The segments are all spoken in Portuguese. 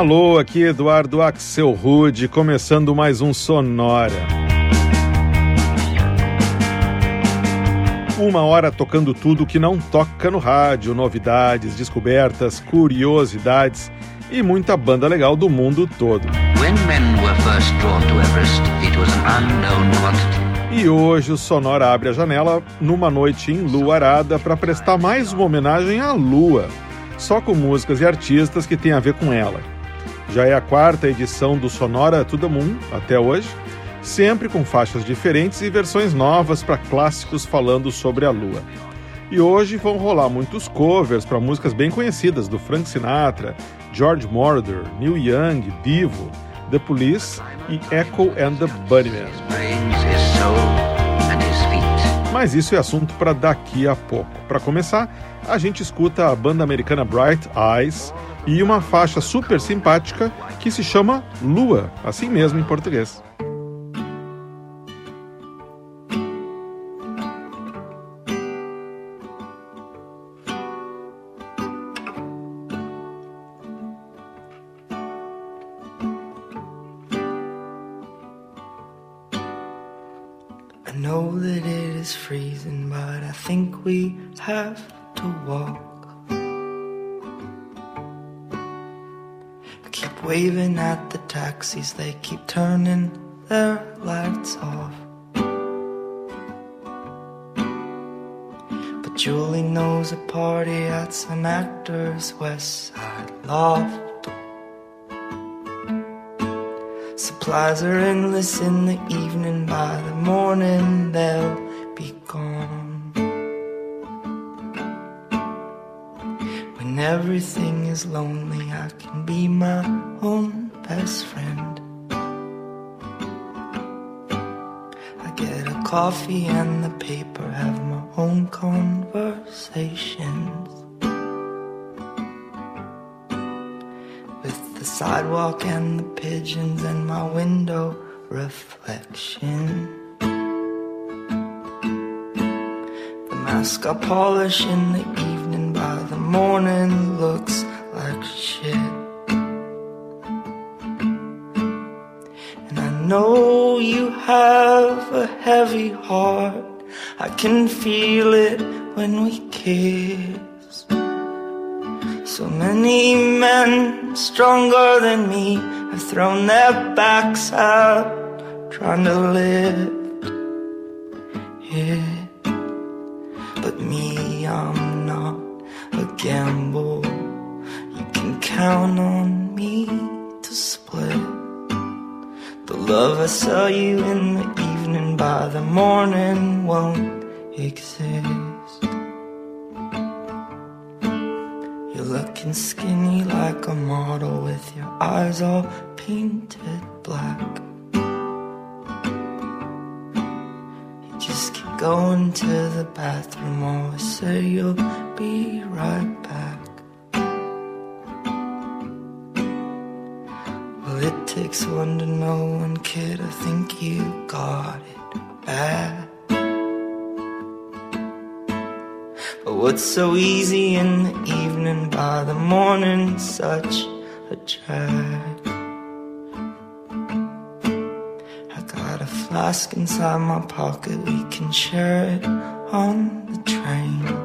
Alô, aqui Eduardo Axel Rude, começando mais um Sonora. Uma hora tocando tudo que não toca no rádio, novidades, descobertas, curiosidades e muita banda legal do mundo todo. E hoje o Sonora abre a janela numa noite enluarada para prestar mais uma homenagem à Lua, só com músicas e artistas que têm a ver com ela. Já é a quarta edição do Sonora To The Moon até hoje, sempre com faixas diferentes e versões novas para clássicos falando sobre a Lua. E hoje vão rolar muitos covers para músicas bem conhecidas do Frank Sinatra, George Moroder, Neil Young, Divo, The Police e Echo and the Bunnymen. Mas isso é assunto para daqui a pouco. Para começar, a gente escuta a banda americana Bright Eyes e uma faixa super simpática que se chama Lua, assim mesmo em português. I know that it is freezing, but I think we have to walk. Waving at the taxis, they keep turning their lights off. But Julie knows a party at some actor's West Side loft. Supplies are endless in the evening, by the morning they'll be gone. When everything is lonely, I can be my best friend. I get a coffee and the paper, have my own conversations. With the sidewalk and the pigeons and my window reflection. The mask I polish in the evening by the morning looks know you have a heavy heart. I can feel it when we kiss. So many men stronger than me have thrown their backs out trying to lift it. But me, I'm not a gamble. You can count on me love I saw you in the evening by the morning won't exist. You're looking skinny like a model with your eyes all painted black. You just keep going to the bathroom, always say you'll be right back. Takes one to know one, kid. I think you got it bad. But what's so easy in the evening by the morning, such a drag. I got a flask inside my pocket, we can share it on the train.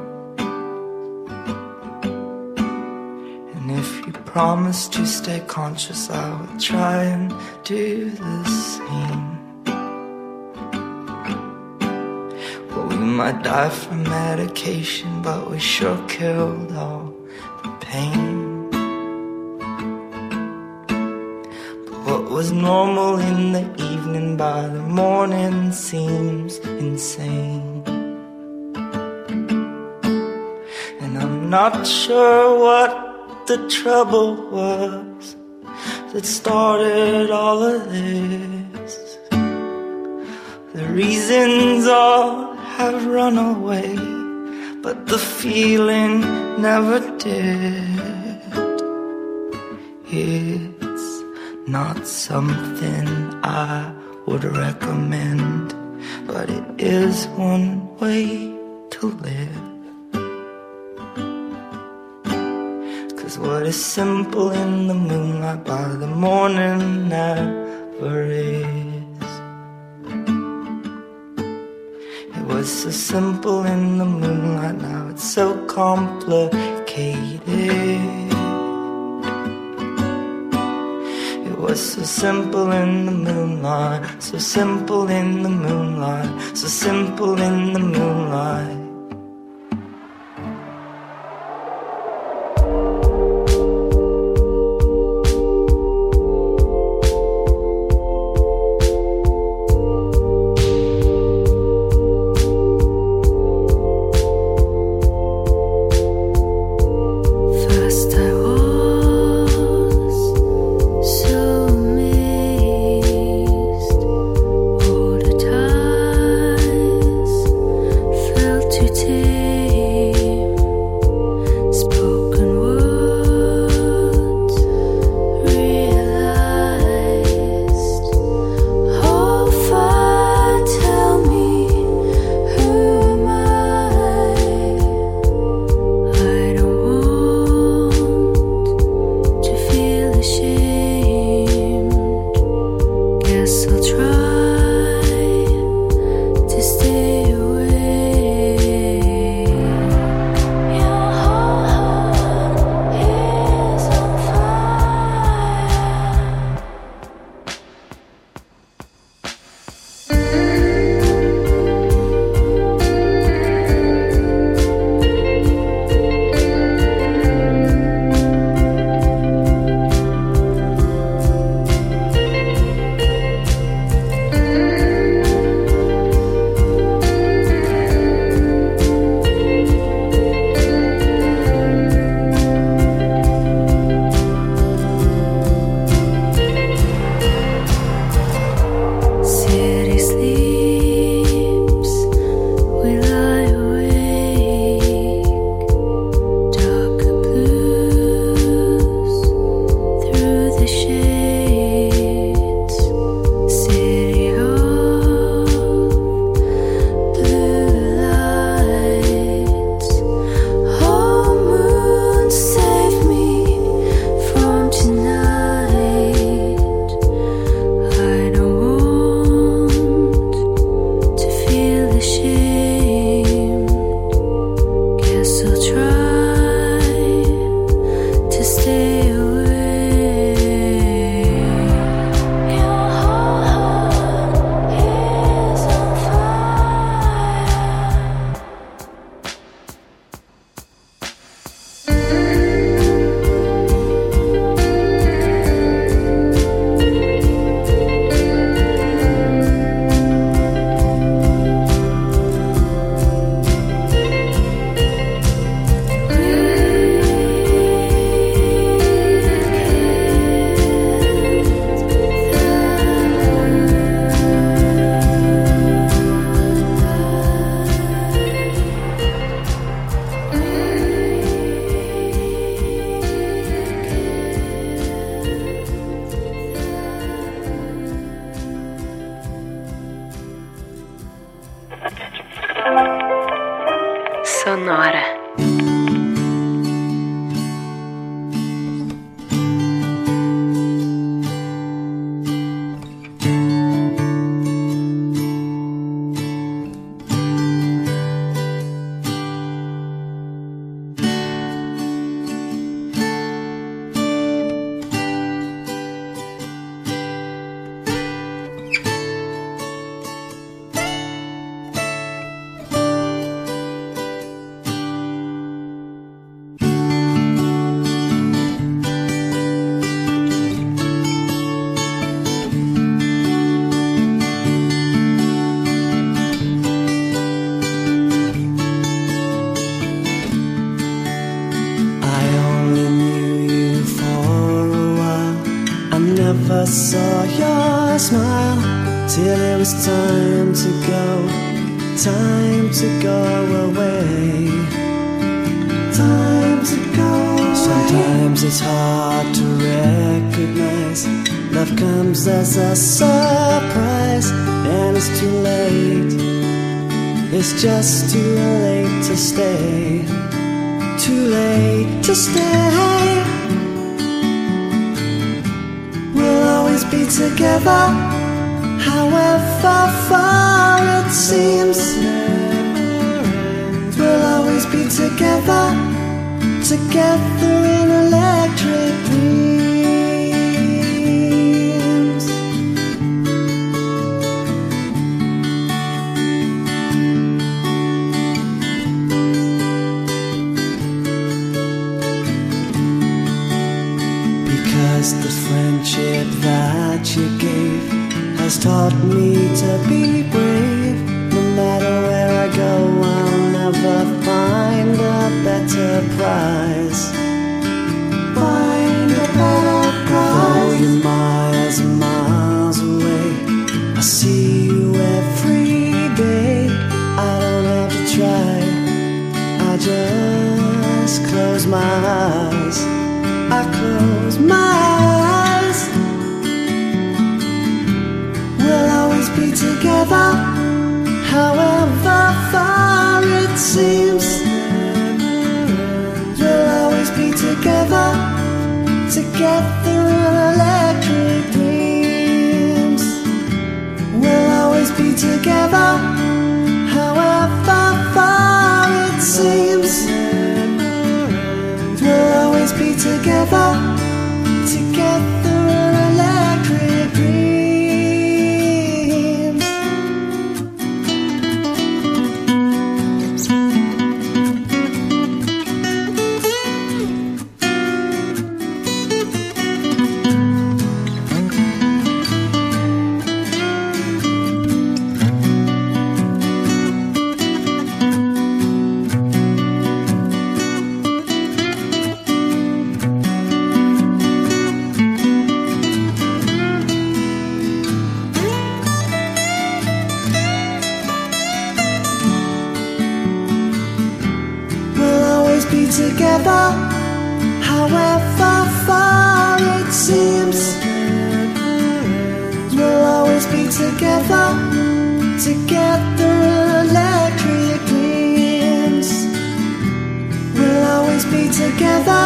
Promise to stay conscious, I will try and do the same. Well, we might die from medication, but we sure killed all the pain. But what was normal in the evening by the morning seems insane. And I'm not sure what the trouble was that started all of this. The reasons all have run away, but the feeling never did. It's not something I would recommend, but it is one way to live. What is simple in the moonlight by the morning never is. It was so simple in the moonlight, now it's so complicated. It was so simple in the moonlight, so simple in the moonlight, so simple in the moonlight. Just you gave has taught me to be brave. Together, however far it seems. We'll always be together, together electric dreams. We'll always be together,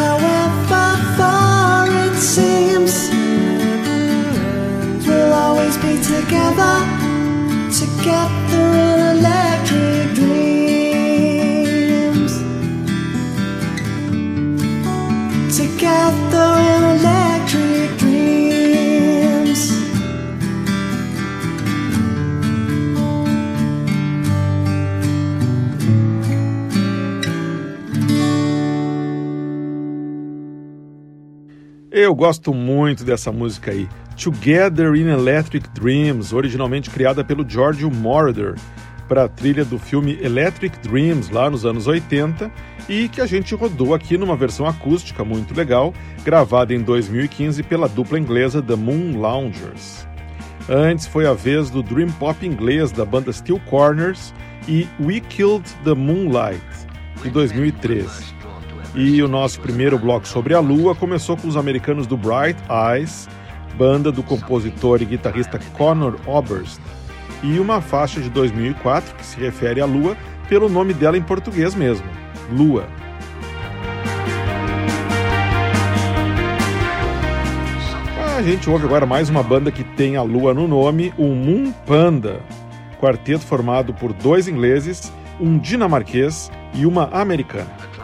however far it seems. We'll always be together, together electric Eu gosto muito dessa música aí. Together in Electric Dreams, originalmente criada pelo George Moroder para a trilha do filme Electric Dreams lá nos anos 80 e que a gente rodou aqui numa versão acústica muito legal, gravada em 2015 pela dupla inglesa The Moon Loungers. Antes foi a vez do dream pop inglês da banda Steel Corners e We Killed the Moonlight, de 2013. E o nosso primeiro bloco sobre a Lua começou com os americanos do Bright Eyes, banda do compositor e guitarrista Conor Oberst, e uma faixa de 2004 que se refere à Lua pelo nome dela em português mesmo, Lua. A gente ouve agora mais uma banda que tem a Lua no nome, o Moon Panda, quarteto formado por dois ingleses, um dinamarquês e uma americana.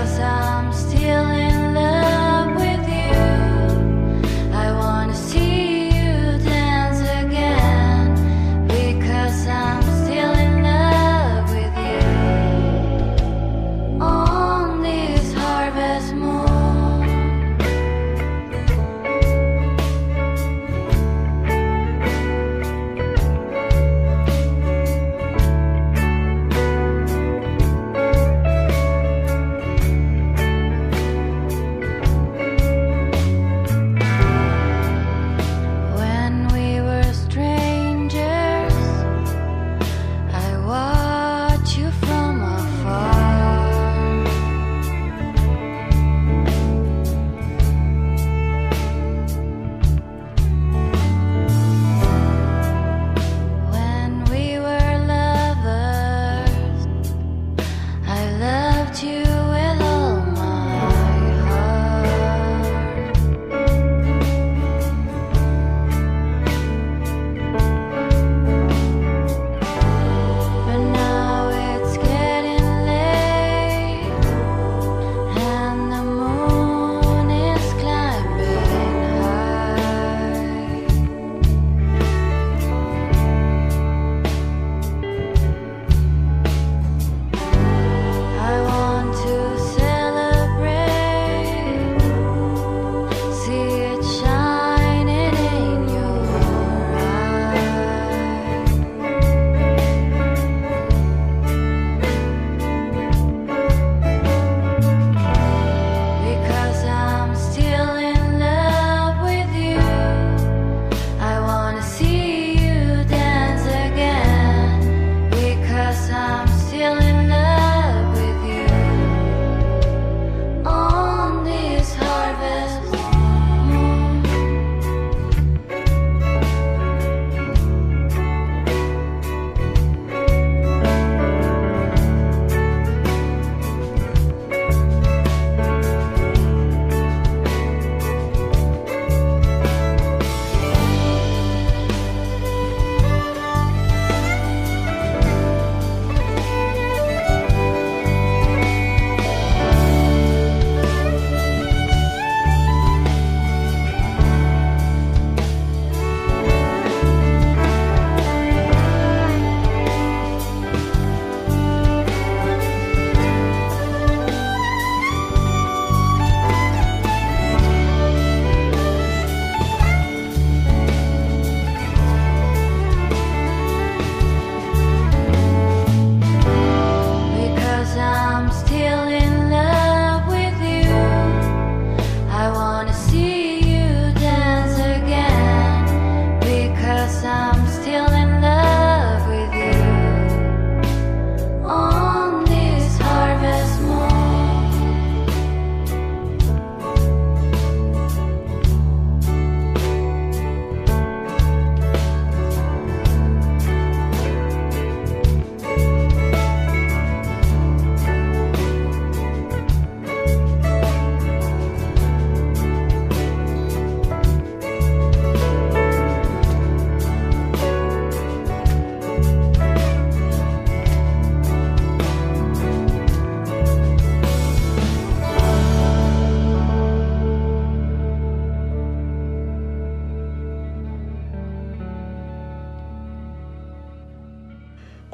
Because I'm still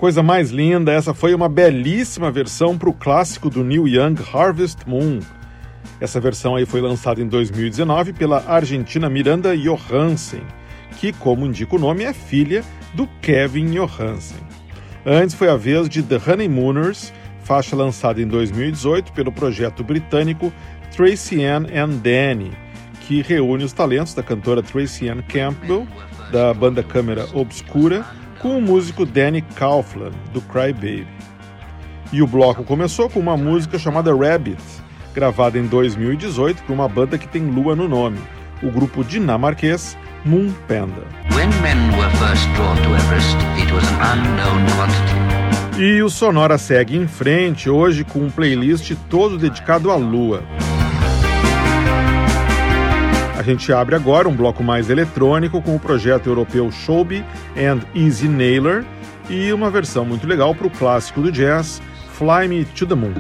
Coisa mais linda, essa foi uma belíssima versão para o clássico do Neil Young Harvest Moon. Essa versão aí foi lançada em 2019 pela argentina Miranda Johansen, que, como indica o nome, é filha do Kevin Johansen. Antes foi a vez de The Honeymooners, faixa lançada em 2018 pelo projeto britânico Tracy Ann and Danny, que reúne os talentos da cantora Tracy Ann Campbell, da banda Câmara Obscura, com o músico Danny Kaufman, do Cry Baby. E o bloco começou com uma música chamada Rabbit, gravada em 2018 por uma banda que tem lua no nome, o grupo dinamarquês Moon Panda. Everest. E o Sonora segue em frente hoje com um playlist todo dedicado à lua. Gente abre agora um bloco mais eletrônico com o projeto europeu Showbe and Easy Nailer e uma versão muito legal para o clássico do jazz Fly Me to the Moon.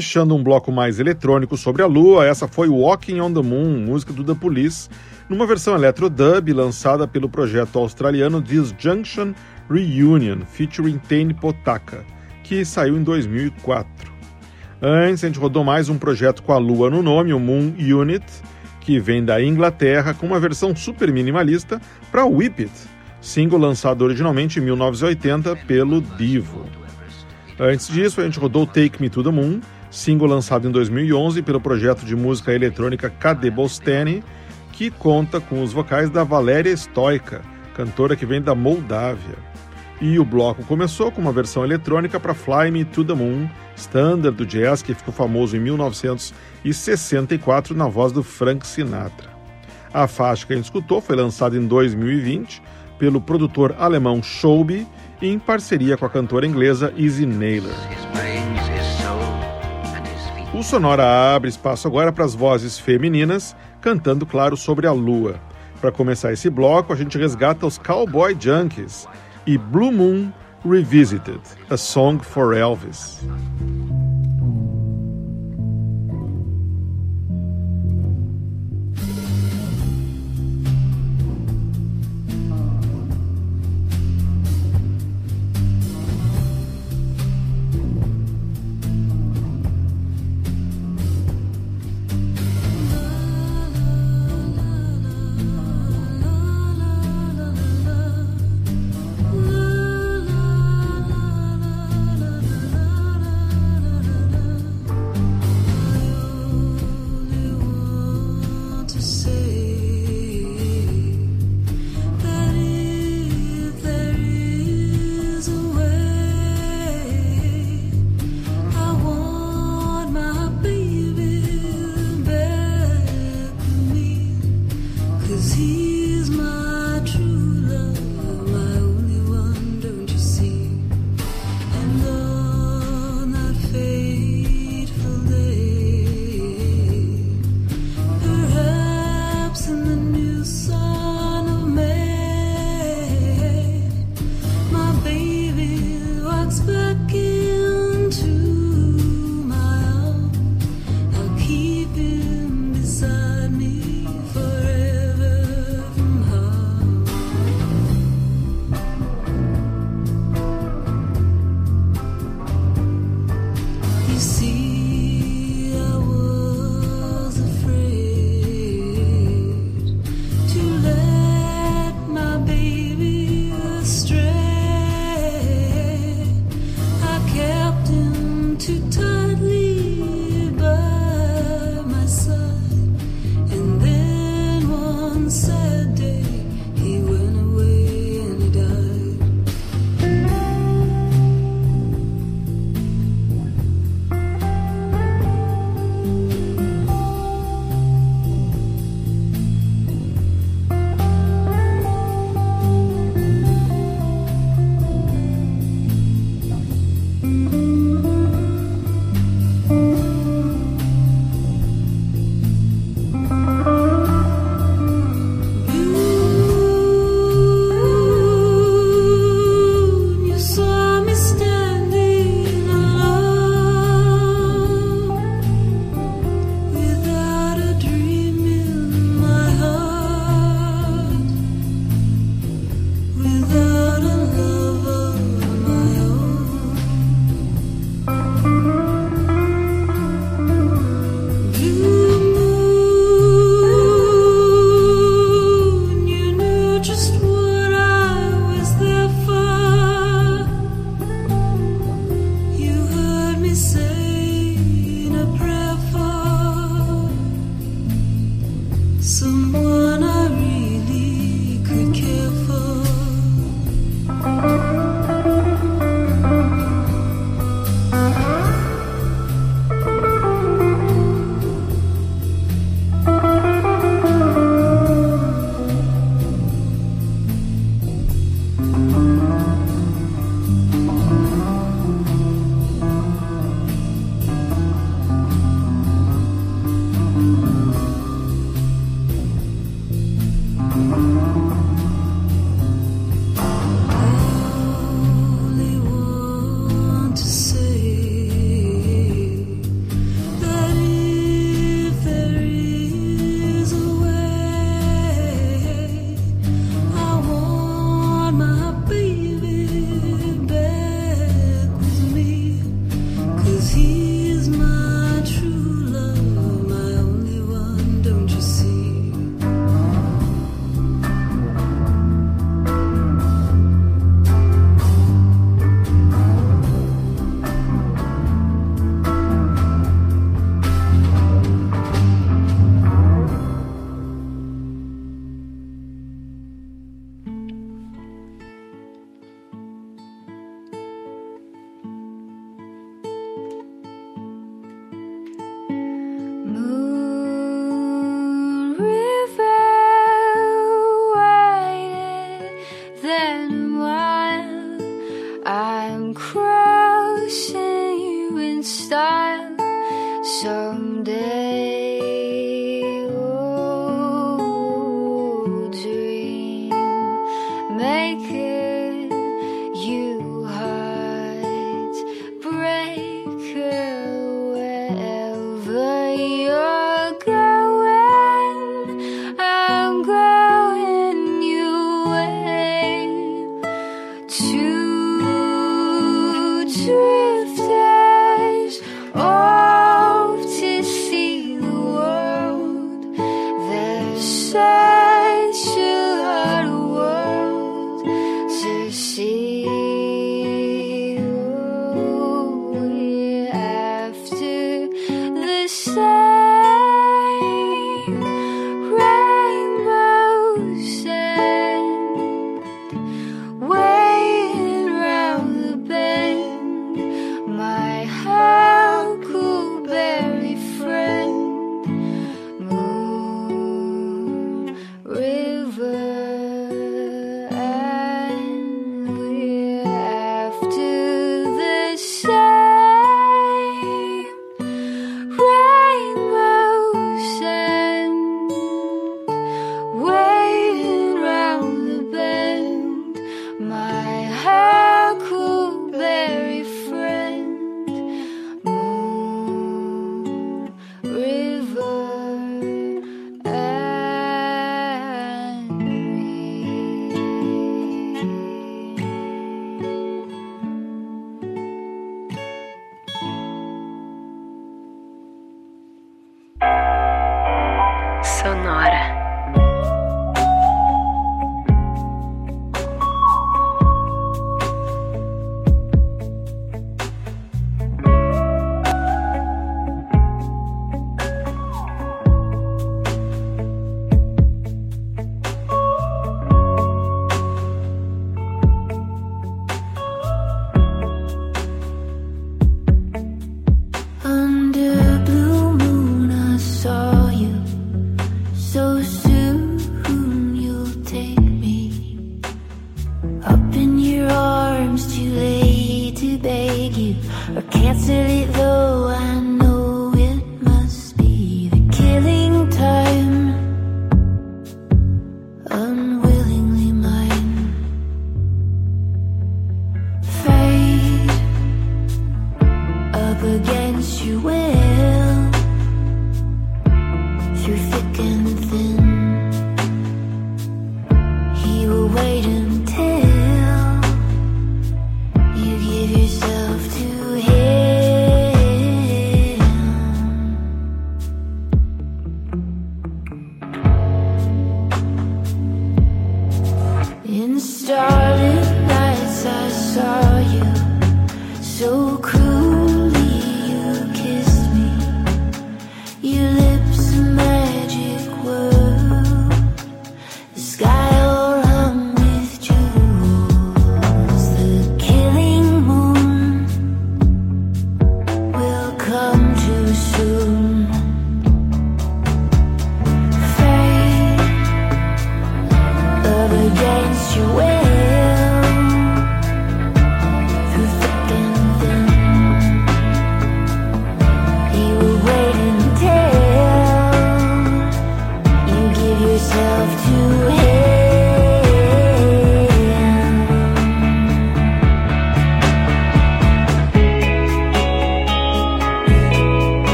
Fechando um bloco mais eletrônico sobre a Lua, essa foi Walking on the Moon, música do The Police, numa versão eletro-dub lançada pelo projeto australiano Disjunction Reunion, featuring Tane Potaka, que saiu em 2004. Antes, a gente rodou mais um projeto com a Lua no nome, o Moon Unit, que vem da Inglaterra com uma versão super minimalista para Whip It, single lançado originalmente em 1980 pelo Divo. Antes disso, a gente rodou Take Me to the Moon, single lançado em 2011 pelo projeto de música eletrônica KD Bostani, que conta com os vocais da Valéria Stoica, cantora que vem da Moldávia. E o bloco começou com uma versão eletrônica para Fly Me to the Moon, standard do jazz que ficou famoso em 1964 na voz do Frank Sinatra. A faixa que a gente escutou foi lançada em 2020 pelo produtor alemão Showby em parceria com a cantora inglesa Izzy Naylor. O Sonora abre espaço agora para as vozes femininas, cantando, claro, sobre a lua. Para começar esse bloco, a gente resgata os Cowboy Junkies e Blue Moon Revisited, A Song for Elvis.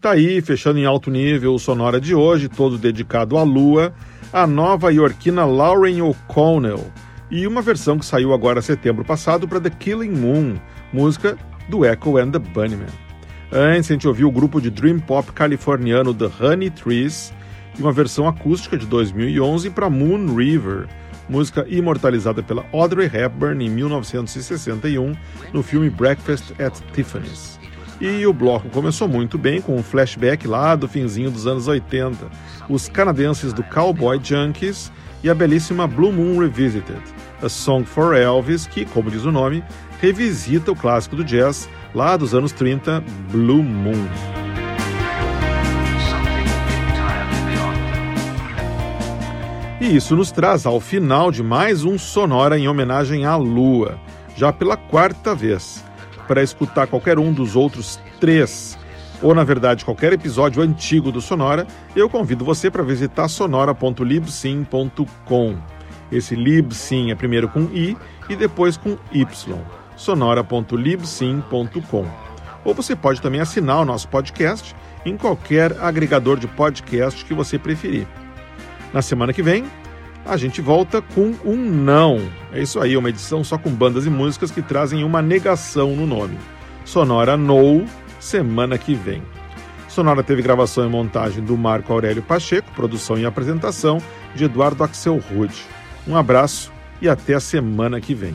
Tá aí, fechando em alto nível o Sonora de hoje, todo dedicado à Lua, a nova iorquina Lauren O'Connell e uma versão que saiu agora setembro passado para The Killing Moon, música do Echo and the Bunnymen. Antes a gente ouviu o grupo de dream pop californiano The Honey Trees e uma versão acústica de 2011 para Moon River, música imortalizada pela Audrey Hepburn em 1961 no filme Breakfast at Tiffany's. E o bloco começou muito bem com um flashback lá do finzinho dos anos 80, os canadenses do Cowboy Junkies e a belíssima Blue Moon Revisited, a Song for Elvis, que, como diz o nome, revisita o clássico do jazz lá dos anos 30, Blue Moon. E isso nos traz ao final de mais um Sonora em homenagem à Lua, já pela quarta vez. Para escutar qualquer um dos outros três, ou na verdade qualquer episódio antigo do Sonora, eu convido você para visitar sonora.libsim.com. Esse libsim é primeiro com i e depois com y. sonora.libsim.com. Ou você pode também assinar o nosso podcast em qualquer agregador de podcast que você preferir. Na semana que vem, a gente volta com um não. É isso aí, uma edição só com bandas e músicas que trazem uma negação no nome. Sonora No, semana que vem. Sonora teve gravação e montagem do Marco Aurélio Pacheco, produção e apresentação de Eduardo Axel Rude. Um abraço e até a semana que vem.